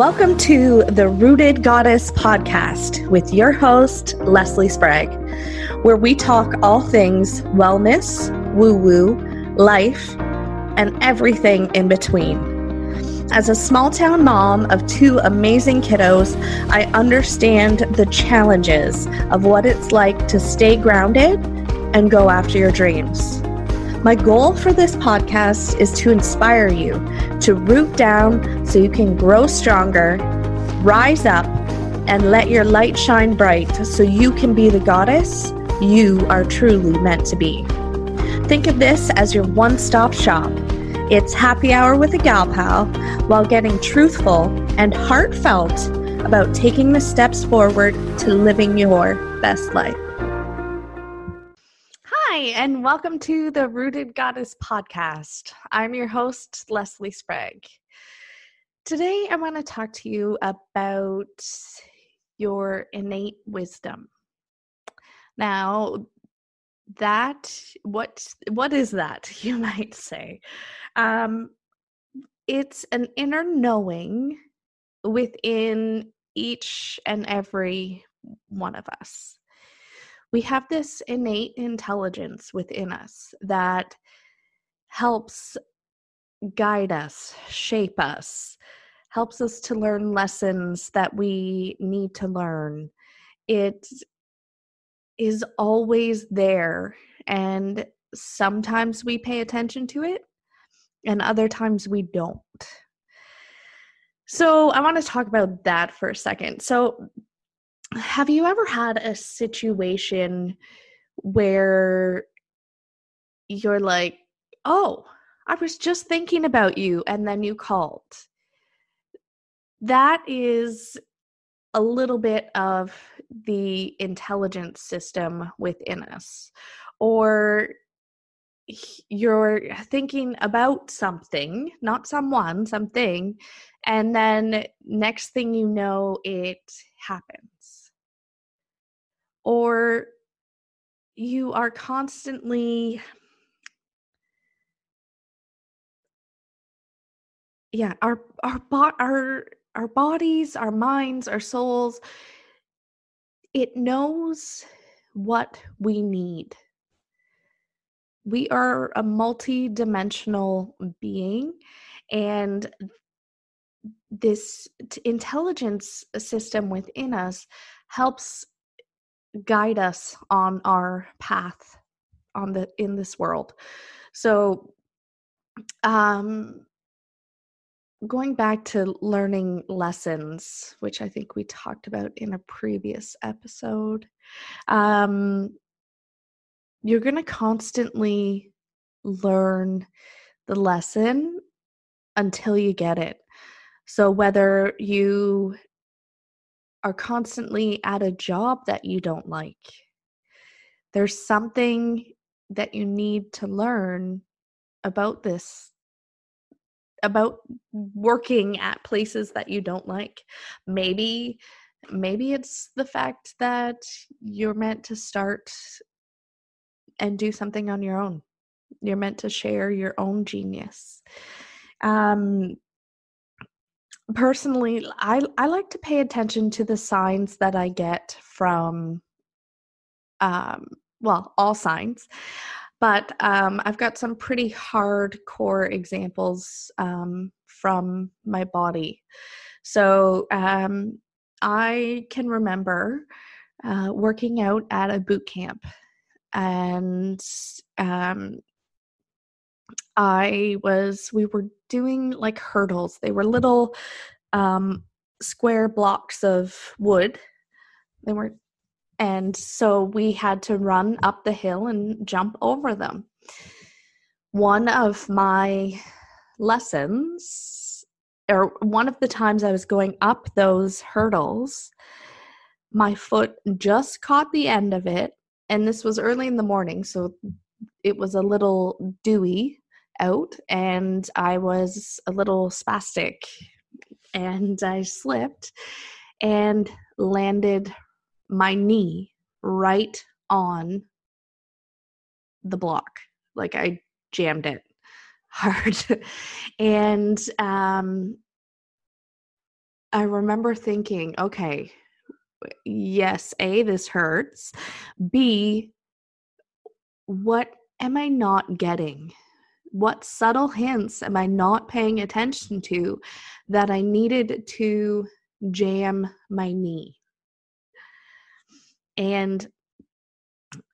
Welcome to the Rooted Goddess podcast with your host, Leslie Sprague, where we talk all things wellness, woo woo, life, and everything in between. As a small town mom of two amazing kiddos, I understand the challenges of what it's like to stay grounded and go after your dreams. My goal for this podcast is to inspire you to root down so you can grow stronger, rise up, and let your light shine bright so you can be the goddess you are truly meant to be. Think of this as your one stop shop. It's happy hour with a gal pal while getting truthful and heartfelt about taking the steps forward to living your best life and welcome to the Rooted Goddess podcast. I'm your host, Leslie Sprague. Today, I want to talk to you about your innate wisdom. Now, that what what is that you might say um it's an inner knowing within each and every one of us we have this innate intelligence within us that helps guide us, shape us, helps us to learn lessons that we need to learn. It is always there, and sometimes we pay attention to it, and other times we don't. So, I want to talk about that for a second. So, have you ever had a situation where you're like, oh, I was just thinking about you, and then you called? That is a little bit of the intelligence system within us. Or you're thinking about something, not someone, something, and then next thing you know, it happens or you are constantly yeah our our our our bodies our minds our souls it knows what we need. We are a multi-dimensional being and this intelligence system within us helps guide us on our path on the in this world. So um going back to learning lessons which i think we talked about in a previous episode um you're going to constantly learn the lesson until you get it. So whether you are constantly at a job that you don't like. There's something that you need to learn about this about working at places that you don't like. Maybe maybe it's the fact that you're meant to start and do something on your own. You're meant to share your own genius. Um personally i i like to pay attention to the signs that i get from um well all signs but um i've got some pretty hardcore examples um from my body. So um i can remember uh, working out at a boot camp and um I was, we were doing like hurdles. They were little um, square blocks of wood. They were, and so we had to run up the hill and jump over them. One of my lessons, or one of the times I was going up those hurdles, my foot just caught the end of it. And this was early in the morning, so it was a little dewy out and I was a little spastic and I slipped and landed my knee right on the block. Like I jammed it hard. and um I remember thinking, okay, yes, A, this hurts. B, what am I not getting? What subtle hints am I not paying attention to that I needed to jam my knee? And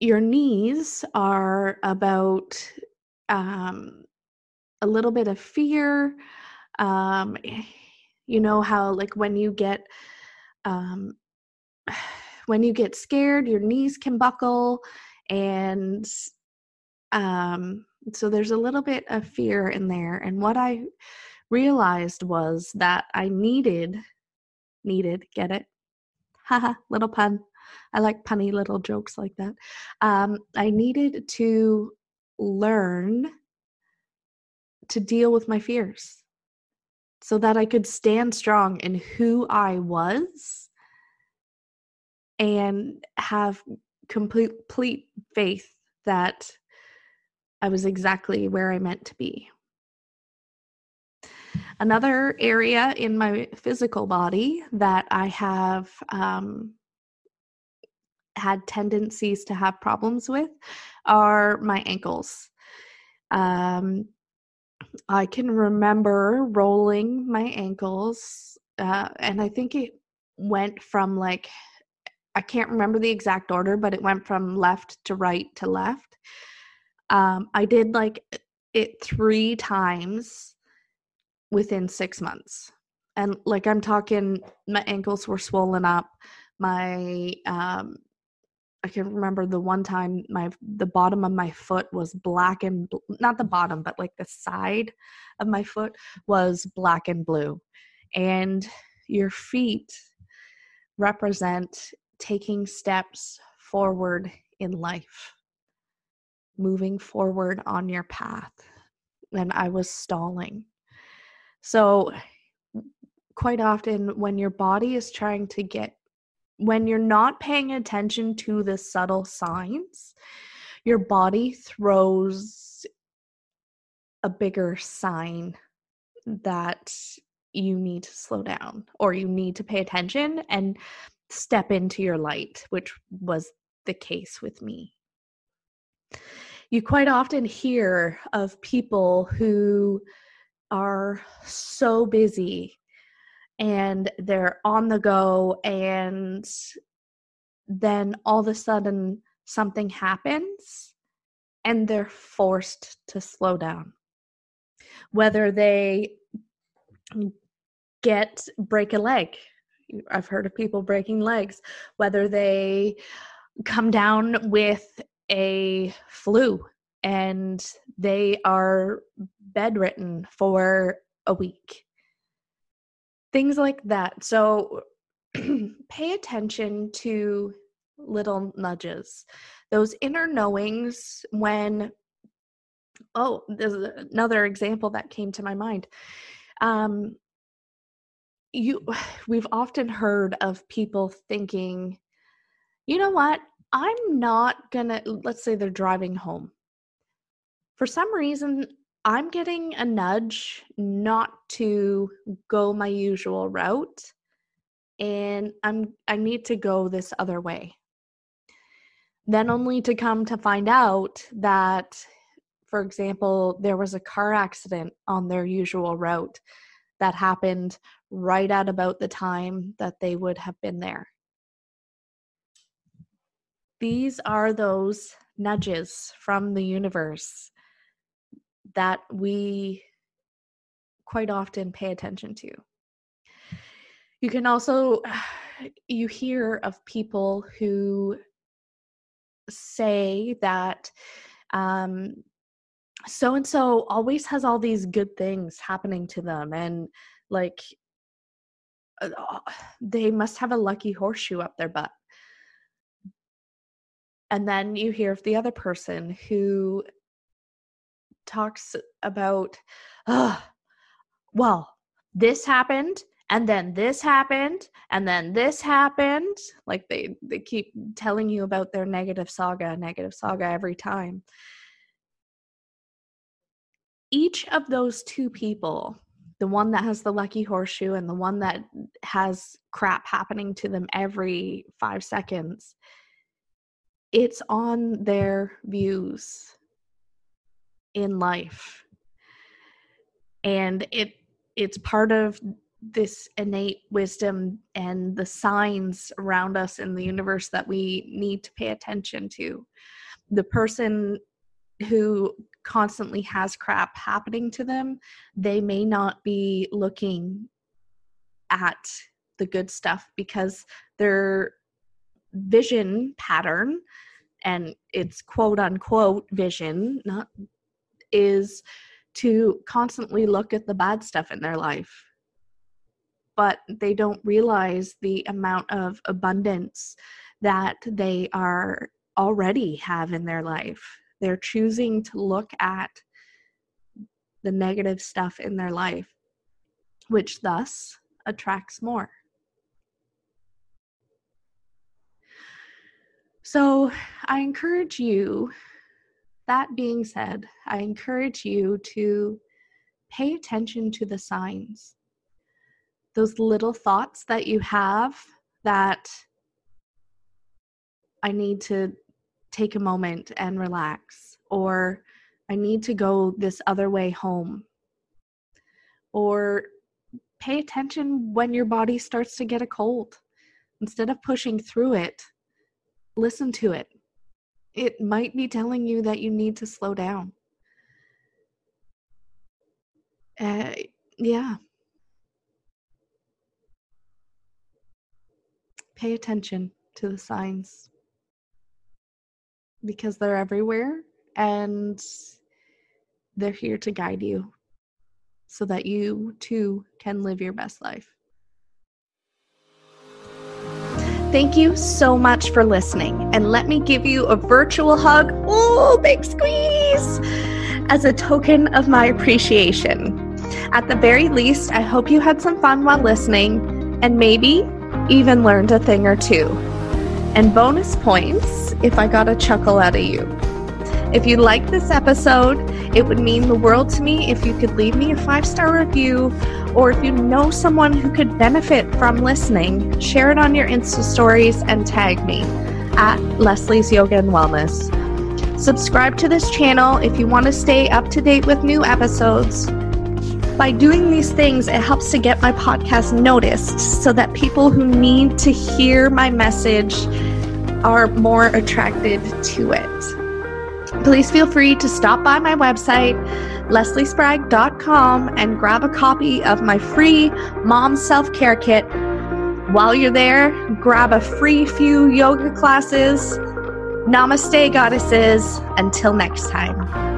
your knees are about um, a little bit of fear. Um, you know how, like, when you get um, when you get scared, your knees can buckle, and um, so there's a little bit of fear in there. And what I realized was that I needed, needed, get it? Haha, little pun. I like punny little jokes like that. Um, I needed to learn to deal with my fears so that I could stand strong in who I was and have complete, complete faith that I was exactly where I meant to be. Another area in my physical body that I have um, had tendencies to have problems with are my ankles. Um, I can remember rolling my ankles, uh, and I think it went from like I can't remember the exact order, but it went from left to right to left. Um, I did like it three times within six months. And like I'm talking, my ankles were swollen up. My um, I can remember the one time my the bottom of my foot was black and not the bottom, but like the side of my foot was black and blue. And your feet represent taking steps forward in life, moving forward on your path. And I was stalling. So, quite often, when your body is trying to get, when you're not paying attention to the subtle signs, your body throws a bigger sign that you need to slow down or you need to pay attention and step into your light, which was the case with me. You quite often hear of people who are so busy and they're on the go, and then all of a sudden something happens and they're forced to slow down. Whether they get break a leg I've heard of people breaking legs, whether they come down with a flu and they are bedridden for a week. Things like that. So pay attention to little nudges, those inner knowings when. Oh, there's another example that came to my mind. Um, you we've often heard of people thinking you know what i'm not gonna let's say they're driving home for some reason i'm getting a nudge not to go my usual route and i'm i need to go this other way then only to come to find out that for example there was a car accident on their usual route that happened right at about the time that they would have been there. These are those nudges from the universe that we quite often pay attention to. You can also you hear of people who say that um, so and so always has all these good things happening to them and like uh, they must have a lucky horseshoe up their butt and then you hear of the other person who talks about uh, well this happened and then this happened and then this happened like they they keep telling you about their negative saga negative saga every time. Each of those two people the one that has the lucky horseshoe and the one that has crap happening to them every five seconds, it's on their views in life. And it it's part of this innate wisdom and the signs around us in the universe that we need to pay attention to. The person who constantly has crap happening to them, they may not be looking at the good stuff because their vision pattern and it's quote unquote vision not is to constantly look at the bad stuff in their life but they don't realize the amount of abundance that they are already have in their life they're choosing to look at the negative stuff in their life, which thus attracts more. So I encourage you, that being said, I encourage you to pay attention to the signs. Those little thoughts that you have that I need to take a moment and relax, or I need to go this other way home, or pay attention when your body starts to get a cold. Instead of pushing through it, listen to it. It might be telling you that you need to slow down. Uh, yeah. Pay attention to the signs because they're everywhere and they're here to guide you so that you too can live your best life. Thank you so much for listening. And let me give you a virtual hug. Oh, big squeeze! As a token of my appreciation. At the very least, I hope you had some fun while listening and maybe even learned a thing or two. And bonus points if I got a chuckle out of you. If you like this episode, it would mean the world to me if you could leave me a five star review, or if you know someone who could benefit from listening, share it on your Insta stories and tag me at Leslie's Yoga and Wellness. Subscribe to this channel if you want to stay up to date with new episodes. By doing these things, it helps to get my podcast noticed so that people who need to hear my message are more attracted to it. Please feel free to stop by my website, lesliesprague.com, and grab a copy of my free mom self care kit. While you're there, grab a free few yoga classes. Namaste, goddesses. Until next time.